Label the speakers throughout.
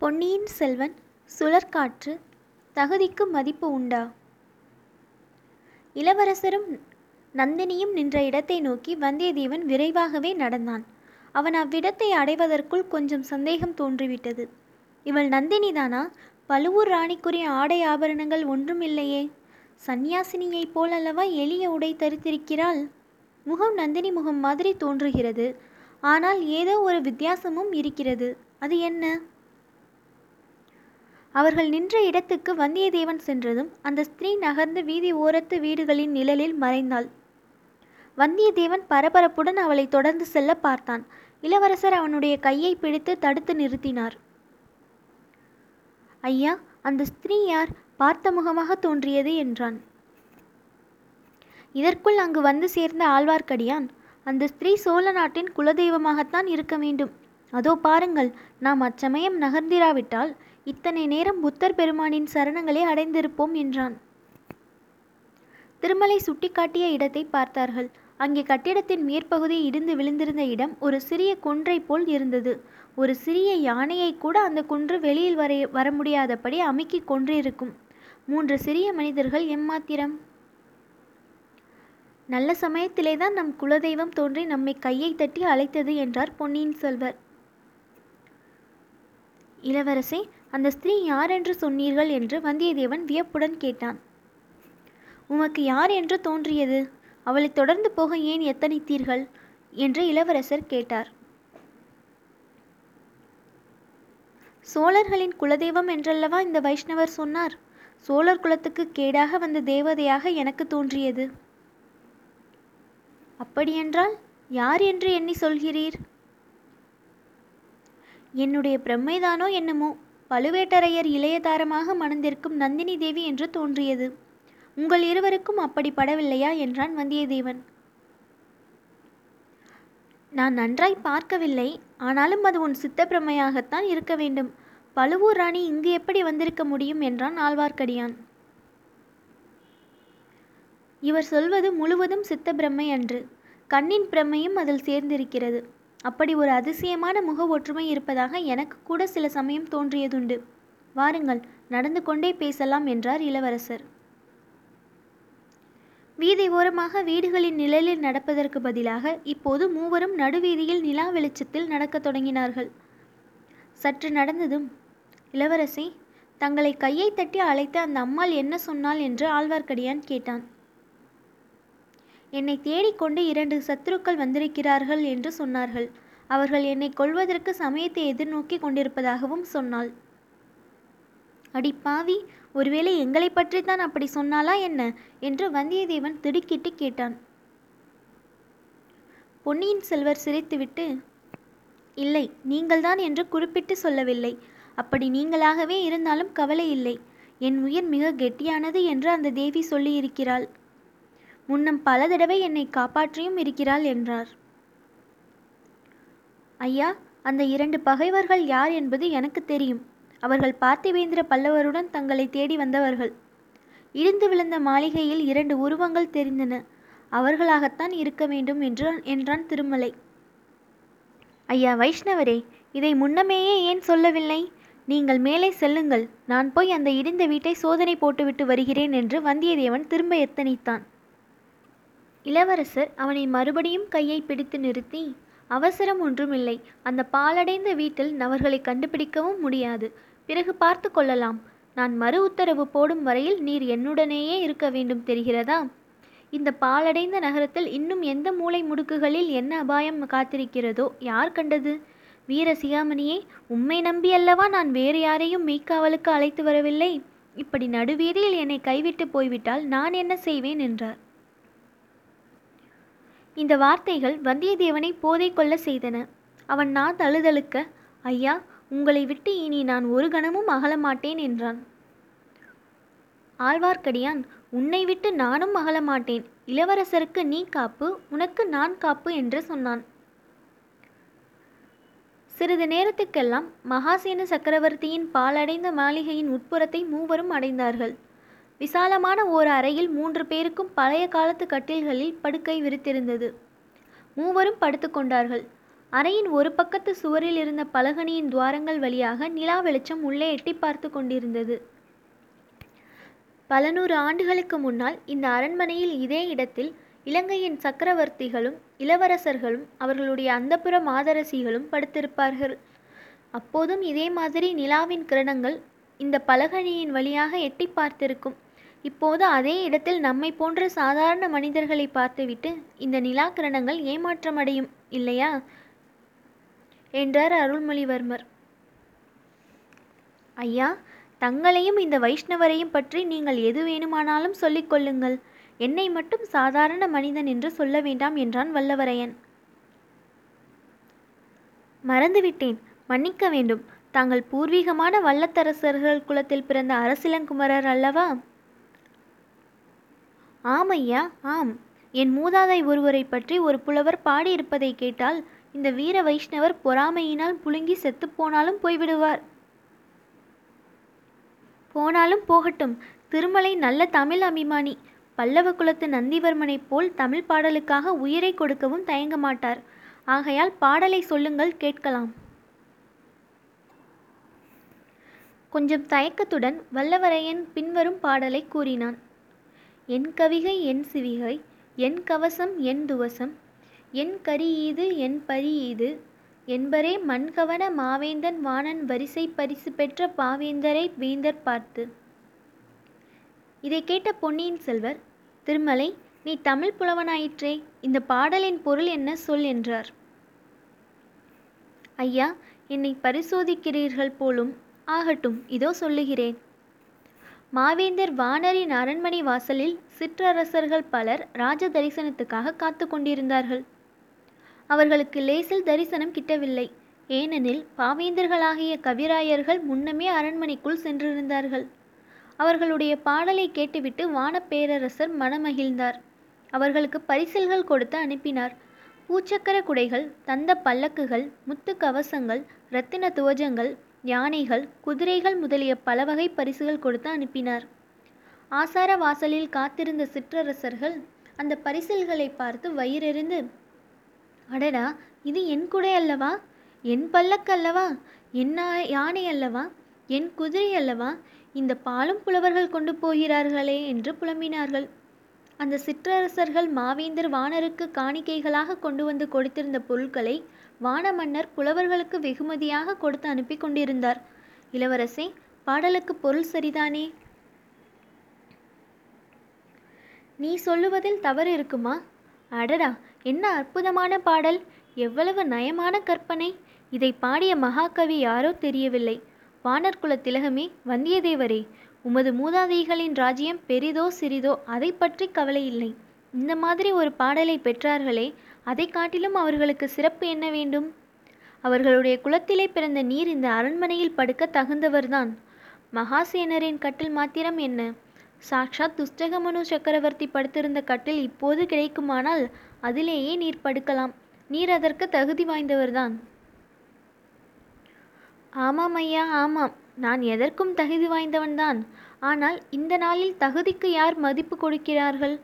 Speaker 1: பொன்னியின் செல்வன் சுழற்காற்று தகுதிக்கு மதிப்பு உண்டா? இளவரசரும் நந்தினியும் நின்ற இடத்தை நோக்கி வந்தியத்தேவன் விரைவாகவே நடந்தான். அவன் அவ்விடத்தை அடைவதற்குள் கொஞ்சம் சந்தேகம் தோன்றிவிட்டது. இவள் நந்தினிதானா? பழுவூர் ராணிக்குரிய ஆடை ஆபரணங்கள் ஒன்றும் இல்லையே சந்நியாசினியைப் போல் அல்லவா எளிய உடை தரித்திருக்கிறாள்? முகம் நந்தினி முகம் மாதிரி தோன்றுகிறது. ஆனால் ஏதோ ஒரு வித்தியாசமும் இருக்கிறது. அது என்ன? அவர்கள் நின்ற இடத்துக்கு வந்தியத்தேவன் சென்றதும் அந்த ஸ்திரீ நகர்ந்து வீதி ஓரத்து வீடுகளின் நிழலில் மறைந்தாள். வந்தியத்தேவன் பரபரப்புடன் அவளை தொடர்ந்து செல்ல பார்த்தான். இளவரசர் அவனுடைய கையை பிடித்து தடுத்து நிறுத்தினார். ஐயா அந்த ஸ்திரீ யார்? பார்த்த முகமாக தோன்றியது என்றான். இதற்குள் அங்கு வந்து சேர்ந்த ஆழ்வார்க்கடியான். அந்த ஸ்திரீ சோழ நாட்டின் குலதெய்வமாகத்தான் இருக்க வேண்டும். அதோ பாருங்கள் நாம் அச்சமயம் நகர்ந்திராவிட்டால் இத்தனை நேரம் புத்தர் பெருமானின் சரணங்களை அடைந்திருப்போம் என்றான். திருமலை சுட்டிக்காட்டிய இடத்தை பார்த்தார்கள். அங்கே கட்டிடத்தின் மேற்பகுதி இடிந்து விழுந்திருந்த இடம் ஒரு சிறிய குன்றை போல் இருந்தது. ஒரு சிறிய யானையை கூட அந்த குன்று வெளியில் வர வர முடியாதபடி அமைக்கி கொன்றிருக்கும். மூன்று சிறிய மனிதர்கள் எம்மாத்திரம்? நல்ல சமயத்திலே தான் நம் குலதெய்வம் தோன்றி நம்மை கையை தட்டி அழைத்தது என்றார் பொன்னியின் செல்வர். இளவரசே அந்த ஸ்திரீ யார் என்று சொன்னீர்கள் என்று வந்தியத்தேவன் வியப்புடன் கேட்டான். உமக்கு யார் என்று தோன்றியது? அவளை தொடர்ந்து போக ஏன் எத்தனித்தீர்கள்? என்று இளவரசர் கேட்டார். சோழர்களின் குலதெய்வம் என்றல்லவா இந்த வைஷ்ணவர் சொன்னார்? சோழர் குலத்துக்கு கேடாக வந்த தேவதையாக எனக்கு தோன்றியது. அப்படியென்றால் யார் என்று எண்ணி சொல்கிறீர்? என்னுடைய பிரம்மைதானோ என்னமோ பழுவேட்டரையர் இளையதாரமாக மணந்திருக்கும் நந்தினி தேவி என்று தோன்றியது. உங்கள் இருவருக்கும் அப்படி படவில்லையா? என்றான் வந்தியத்தேவன். நான் நன்றாய் பார்க்கவில்லை. ஆனாலும் அது உன் சித்தப்பிரமையாகத்தான் இருக்க வேண்டும். பழுவூர் ராணி இங்கு எப்படி வந்திருக்க முடியும்? என்றான் ஆழ்வார்க்கடியான். இவர் சொல்வது முழுவதும் சித்த அன்று. கண்ணின் பிரம்மையும் அதில் சேர்ந்திருக்கிறது. அப்படி ஒரு அதிசயமான முக ஒற்றுமை இருப்பதாக எனக்கு கூட சில சமயம் தோன்றியதுண்டு. வாருங்கள் நடந்து கொண்டே பேசலாம் என்றார் இளவரசர். வீதி ஓரமாக வீடுகளின் நிழலில் நடப்பதற்கு பதிலாக இப்போது மூவரும் நடுவீதியில் நிலா வெளிச்சத்தில் நடக்கத் தொடங்கினார்கள். சற்று நடந்ததும் இளவரசி தங்களை கையை தட்டி அழைத்த அந்த அம்மாள் என்ன சொன்னாள்? என்று ஆழ்வார்க்கடியான் கேட்டான். என்னை தேடிக்கொண்டு இரண்டு சத்துருக்கள் வந்திருக்கிறார்கள் என்று சொன்னார்கள். அவர்கள் என்னை கொல்வதற்கு சமயத்தை எதிர்நோக்கி கொண்டிருப்பதாகவும் சொன்னாள். அடி பாவி ஒருவேளை எங்களை பற்றித்தான் அப்படி சொன்னாலா என்ன? என்று வந்தியத்தேவன் திடுக்கிட்டு கேட்டான். பொன்னியின் செல்வர் சிரித்துவிட்டு இல்லை நீங்கள்தான் என்று குறிப்பிட்டு சொல்லவில்லை. அப்படி நீங்களாகவே இருந்தாலும் கவலை இல்லை. என் உயிர் மிக கெட்டியானது என்று அந்த தேவி சொல்லியிருக்கிறாள். முன்னம் பல தடவை என்னை காப்பாற்றியும் இருக்கிறாள் என்றார். ஐயா அந்த இரண்டு பகைவர்கள் யார் என்பது எனக்கு தெரியும். அவர்கள் பார்த்திவேந்திர பல்லவருடன் தங்களை தேடி வந்தவர்கள். இடிந்து விழுந்த மாளிகையில் இரண்டு உருவங்கள் தெரிந்தன. அவர்களாகத்தான் இருக்க வேண்டும் என்று என்றான் திருமலை. ஐயா வைஷ்ணவரே இதை முன்னமேயே ஏன் சொல்லவில்லை? நீங்கள் மேலே செல்லுங்கள். நான் போய் அந்த இடிந்த வீட்டை சோதனை போட்டுவிட்டு வருகிறேன் என்று வந்தியத்தேவன் திரும்ப எத்தனித்தான். இளவரசர் அவனை மறுபடியும் கையை பிடித்து நிறுத்தி அவசரம் ஒன்றுமில்லை. அந்த பாலடைந்த வீட்டில் நபர்களை கண்டுபிடிக்கவும் முடியாது. பிறகு பார்த்து கொள்ளலாம். நான் மறு உத்தரவு போடும் வரையில் நீர் என்னுடனேயே இருக்க வேண்டும் தெரிகிறதா? இந்த பாலடைந்த நகரத்தில் இன்னும் எந்த மூளை முடுக்குகளில் என்ன அபாயம் காத்திருக்கிறதோ யார் கண்டது? வீர சிகாமணியே உம்மை நம்பியல்லவா நான் வேறு யாரையும் மெய்க்காவலுக்கு அழைத்து வரவில்லை? இப்படி நடுவீதியில் என்னை கைவிட்டு போய்விட்டால் நான் என்ன செய்வேன்? என்றார். இந்த வார்த்தைகள் வந்தியத்தேவனை போதை கொள்ள செய்தன. அவன் நான் தழுதழுக்க ஐயா உங்களை விட்டு இனி நான் ஒரு கணமும் அகலமாட்டேன் என்றான். ஆழ்வார்க்கடியான் உன்னை விட்டு நானும் அகலமாட்டேன். இளவரசருக்கு நீ காப்பு உனக்கு நான் காப்பு என்று சொன்னான். சிறிது நேரத்துக்கெல்லாம் மகாசேன சக்கரவர்த்தியின் பாலடைந்த மாளிகையின் உட்புறத்தை மூவரும் அடைந்தார்கள். விசாலமான ஓர் அறையில் மூன்று பேருக்கும் பழைய காலத்து கட்டில்களில் படுக்கை விரித்திருந்தது. மூவரும் படுத்துக்கொண்டார்கள் அறையின் ஒரு பக்கத்து சுவரில் இருந்த பலகனியின் துவாரங்கள் வழியாக நிலா வெளிச்சம் உள்ளே எட்டி பார்த்து கொண்டிருந்தது. பல நூறு ஆண்டுகளுக்கு முன்னால் இந்த அரண்மனையில் இதே இடத்தில் இலங்கையின் சக்கரவர்த்திகளும் இளவரசர்களும் அவர்களுடைய அந்தப்புற மாதரசிகளும் படுத்திருப்பார்கள். அப்போதும் இதே மாதிரி நிலாவின் கிரணங்கள் இந்த பலகனியின் வழியாக எட்டி பார்த்திருக்கும். இப்போது அதே இடத்தில் நம்மை போன்ற சாதாரண மனிதர்களை பார்த்துவிட்டு இந்த நிலாகரணங்கள் ஏமாற்றமடையும் இல்லையா? என்றார் அருள்மொழிவர்மர். ஐயா தங்களையும் இந்த வைஷ்ணவரையும் பற்றி நீங்கள் எது வேணுமானாலும் சொல்லிக் கொள்ளுங்கள். என்னை மட்டும் சாதாரண மனிதன் என்று சொல்ல வேண்டாம் என்றான் வல்லவரையன். மறந்துவிட்டேன். மன்னிக்க வேண்டும். தாங்கள் பூர்வீகமான வல்லத்தரசர்கள் குலத்தில் பிறந்த அரசிலங்குமரர் அல்லவா? ஆம் ஐயா ஆம். என் மூதாதை ஒருவரை பற்றி ஒரு புலவர் பாடியிருப்பதை கேட்டால் இந்த வீர வைஷ்ணவர் பொறாமையினால் புழுங்கி செத்துப்போனாலும் போய்விடுவார். போனாலும் போகட்டும். திருமலை நல்ல தமிழ் அபிமானி. பல்லவ குலத்து நந்திவர்மனைப் போல் தமிழ் பாடலுக்காக உயிரை கொடுக்கவும் தயங்க மாட்டார். ஆகையால் பாடலை சொல்லுங்கள் கேட்கலாம். கொஞ்சம் தயக்கத்துடன் வல்லவரையன் பின்வரும் பாடலை கூறினான். என் கவிகை என் சிவிகை என் கவசம் என் துவசம் என் கரியீது என் பரியீது என்பரே மண்கவன மாவேந்தன் வாணன் வரிசை பரிசு பெற்ற பாவேந்தரை வேந்தர் பார்த்து. இதை கேட்ட பொன்னியின் செல்வர் திருமலை நீ தமிழ் புலவனாயிற்றே இந்த பாடலின் பொருள் என்ன சொல் என்றார். ஐயா என்னை பரிசோதிக்கிறீர்கள் போலும் ஆகட்டும் இதோ சொல்லுகிறேன். மாவேந்தர் வானரின் அரண்மனை வாசலில் சிற்றரசர்கள் பலர் ராஜ தரிசனத்துக்காக காத்து கொண்டிருந்தார்கள். அவர்களுக்கு லேசில் தரிசனம் கிட்டவில்லை. ஏனெனில் பாவேந்தர்களாகிய கவிராயர்கள் முன்னமே அரண்மனைக்குள் சென்றிருந்தார்கள். அவர்களுடைய பாடலை கேட்டுவிட்டு வானப்பேரரசர் மனமகிழ்ந்தார். அவர்களுக்கு பரிசல்கள் கொடுத்து அனுப்பினார். பூச்சக்கர குடைகள் தந்த பல்லக்குகள் முத்து கவசங்கள் இரத்தின துவஜங்கள் யானைகள் குதிரைகள் முதலிய பல வகை பரிசுகள் கொடுத்து அனுப்பினார். ஆசார வாசலில் காத்திருந்த சிற்றரசர்கள் அந்த பரிசல்களை பார்த்து வயிறெறிந்து அடடா இது என் குடை அல்லவா? என் பல்லக்கு அல்லவா? என் யானை அல்லவா? என் குதிரை அல்லவா? இந்த பாலும் புலவர்கள் கொண்டு போகிறார்களே என்று புலம்பினார்கள். அந்த சிற்றரசர்கள் மாவேந்தர் வானருக்கு காணிக்கைகளாக கொண்டு வந்து கொடுத்திருந்த பொருட்களை வான மன்னர் புலவர்களுக்கு வெகுமதியாக கொடுத்து அனுப்பி கொண்டிருந்தார். இளவரசே பாடலுக்கு பொருள் சரிதானே? நீ சொல்லுவதில் தவறு இருக்குமா? அடடா என்ன அற்புதமான பாடல்! எவ்வளவு நயமான கற்பனை! இதை பாடிய மகாகவி யாரோ தெரியவில்லை. வானர்குல திலகமே வந்தியத்தேவரே! உமது மூதாதைகளின் ராஜ்யம் பெரிதோ சிறிதோ அதை பற்றி கவலை இல்லை. இந்த மாதிரி ஒரு பாடலை பெற்றார்களே அதை காட்டிலும் அவர்களுக்கு சிறப்பு என்ன வேண்டும்? அவர்களுடைய குலத்திலே பிறந்த நீர் இந்த அரண்மனையில் படுக்க தகுந்தவர்தான். மகாசேனரின் கட்டில் மாத்திரம் என்ன? சாக்ஷாத் துஷ்டகமனு சக்கரவர்த்தி படுத்திருந்த கட்டில் இப்போது கிடைக்குமானால் அதிலேயே நீர் படுக்கலாம். நீர் அதற்கு தகுதி வாய்ந்தவர்தான். ஆமாம் ஐயா ஆமாம். நான் எதற்கும் தகுதி வாய்ந்தவன்தான். ஆனால் இந்த நாளில் தகுதிக்கு யார் மதிப்பு கொடுக்கிறார்கள்?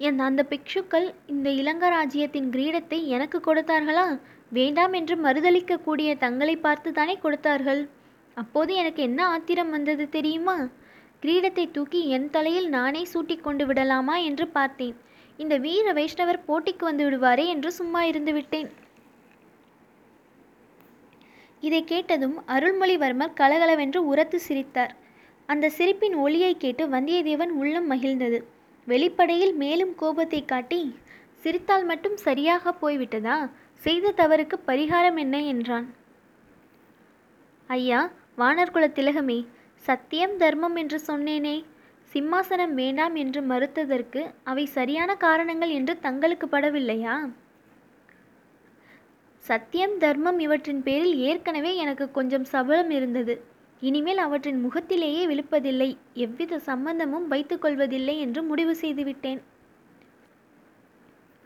Speaker 1: என் அந்த பிக்ஷுக்கள் இந்த இளங்கராஜ்யத்தின் கிரீடத்தை எனக்கு கொடுத்தார்களா? வேண்டாம் என்று மறுதளிக்கக்கூடிய தங்களை பார்த்து தானே கொடுத்தார்கள். அப்போது எனக்கு என்ன ஆத்திரம் வந்தது தெரியுமா? கிரீடத்தை தூக்கி என் தலையில் நானே சூட்டி கொண்டு விடலாமா என்று பார்த்தேன். இந்த வீர வைஷ்ணவர் போட்டிக்கு வந்து விடுவாரே என்று சும்மா இருந்து விட்டேன். இதை கேட்டதும் அருள்மொழிவர்மர் கலகலவென்று உரத்து சிரித்தார். அந்த சிரிப்பின் ஒளியை கேட்டு வந்தியத்தேவன் உள்ளம் மகிழ்ந்தது. வெளிப்படையில் மேலும் கோபத்தை காட்டி சிரித்தால் மட்டும் சரியாக போய்விட்டதா? செய்த தவறுக்கு பரிகாரம் என்ன? என்றான். ஐயா வானர்குல திலகமே சத்தியம் தர்மம் என்று சொன்னேனே. சிம்மாசனம் வேண்டாம் என்று மறுத்ததற்கு அவை சரியான காரணங்கள் என்று தங்களுக்கு படவில்லையா? சத்தியம் தர்மம் இவற்றின் பேரில் ஏற்கனவே எனக்கு கொஞ்சம் சபலம் இருந்தது. இனிமேல் அவற்றின் முகத்திலேயே விழுப்பதில்லை எவ்வித சம்பந்தமும் வைத்துக்கொள்வதில்லை என்று முடிவு செய்துவிட்டேன்.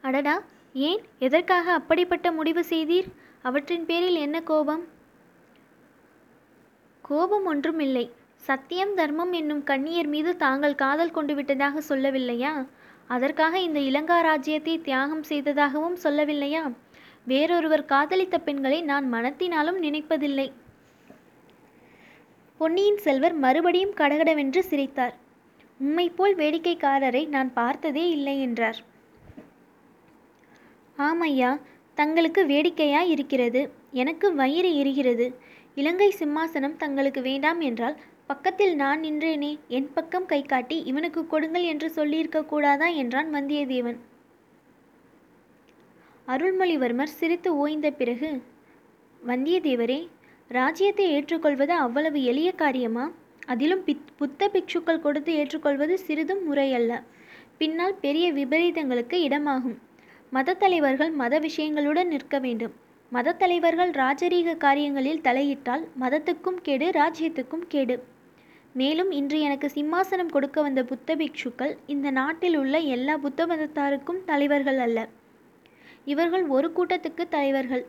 Speaker 1: அடடா ஏன்? எதற்காக அப்படிப்பட்ட முடிவு செய்தீர்? அவற்றின் பேரில் என்ன கோபம்? கோபம் ஒன்றும் இல்லை சத்தியம் தர்மம் என்னும் கண்ணியர் மீது தாங்கள் காதல் கொண்டு விட்டதாக சொல்லவில்லையா? அதற்காக இந்த இலங்கா ராஜ்யத்தை தியாகம் செய்ததாகவும் சொல்லவில்லையா? வேறொருவர் காதலித்த பெண்களை நான் மனத்தினாலும் நினைப்பதில்லை. பொன்னியின் செல்வர் மறுபடியும் கடகடவென்று சிரித்தார். உம்மை போல் வேடிக்கைக்காரரை நான் பார்த்ததே இல்லை என்றார். ஆமையா தங்களுக்கு வேடிக்கையாய் இருக்கிறது எனக்கு வயிறு எரிகிறது. இலங்கை சிம்மாசனம் தங்களுக்கு வேண்டாம் என்றால் பக்கத்தில் நான் நின்றேனே. என் பக்கம் கை காட்டி இவனுக்கு கொடுங்கள் என்று சொல்லியிருக்க கூடாதா என்றான் வந்தியத்தேவன். அருள்மொழிவர்மர் சிரித்து ஓய்ந்த பிறகு வந்தியத்தேவரே ராஜ்யத்தை ஏற்றுக்கொள்வது அவ்வளவு எளிய காரியமா? அதிலும் பித் புத்த பிக்ஷுக்கள் கொடுத்து ஏற்றுக்கொள்வது சிறிதும் முறையல்ல. பின்னால் பெரிய விபரீதங்களுக்கு இடமாகும். மத தலைவர்கள் மத விஷயங்களுடன் நிற்க வேண்டும். மத தலைவர்கள் ராஜரீக காரியங்களில் தலையிட்டால் மதத்துக்கும் கேடு ராஜ்யத்துக்கும் கேடு. மேலும் இன்று எனக்கு சிம்மாசனம் கொடுக்க வந்த புத்த பிக்ஷுக்கள் இந்த நாட்டில் உள்ள எல்லா புத்த மதத்தாருக்கும் தலைவர்கள் அல்ல. இவர்கள் ஒரு கூட்டத்துக்கு தலைவர்கள்.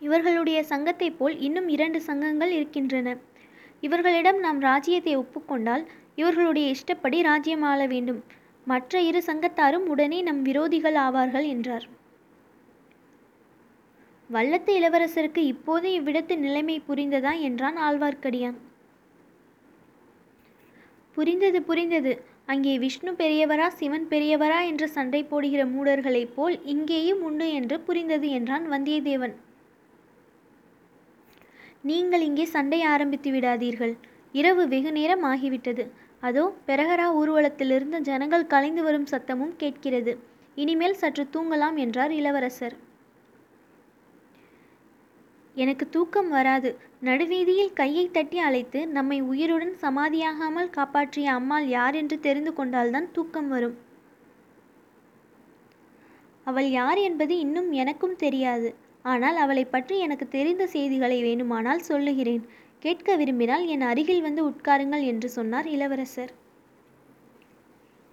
Speaker 1: இவர்களுடைய சங்கத்தைப் போல் இன்னும் இரண்டு சங்கங்கள் இருக்கின்றன. இவர்களிடம் நாம் ராஜ்யத்தை ஒப்புக்கொண்டால் இவர்களுடைய இஷ்டப்படி ராஜ்யம் ஆள வேண்டும். மற்ற இரு சங்கத்தாரும் உடனே நம் விரோதிகள் ஆவார்கள் என்றார். வல்லத்து இளவரசருக்கு இப்போது இவ்விடத்து நிலைமை புரிந்ததா என்றான் ஆழ்வார்க்கடியான். புரிந்தது புரிந்தது. அங்கே விஷ்ணு பெரியவரா சிவன் பெரியவரா என்று சண்டை போடுகிற மூடர்களைப் போல் இங்கேயும் உண்டு என்று புரிந்தது என்றான் வந்தியத்தேவன். நீங்கள் இங்கே சண்டை ஆரம்பித்து விடாதீர்கள். இரவு வெகு நேரம் ஆகிவிட்டது. அதோ பெரகரா ஊர்வலத்திலிருந்து ஜனங்கள் கலைந்து வரும் சத்தமும் கேட்கிறது. இனிமேல் சற்று தூங்கலாம் என்றார் இளவரசர். எனக்கு தூக்கம் வராது. நடுவீதியில் கையை தட்டி அழைத்து நம்மை உயிருடன் சமாதியாகாமல் காப்பாற்றிய அம்மாள் யார் என்று தெரிந்து கொண்டால்தான் தூக்கம் வரும். அவள் யார் என்பது இன்னும் எனக்கும் தெரியாது. ஆனால் அவளை பற்றி எனக்கு தெரிந்த செய்திகளை வேணுமானால் சொல்லுகிறேன். கேட்க விரும்பினால் என் அருகில் வந்து உட்காருங்கள் என்று சொன்னார் இளவரசர்.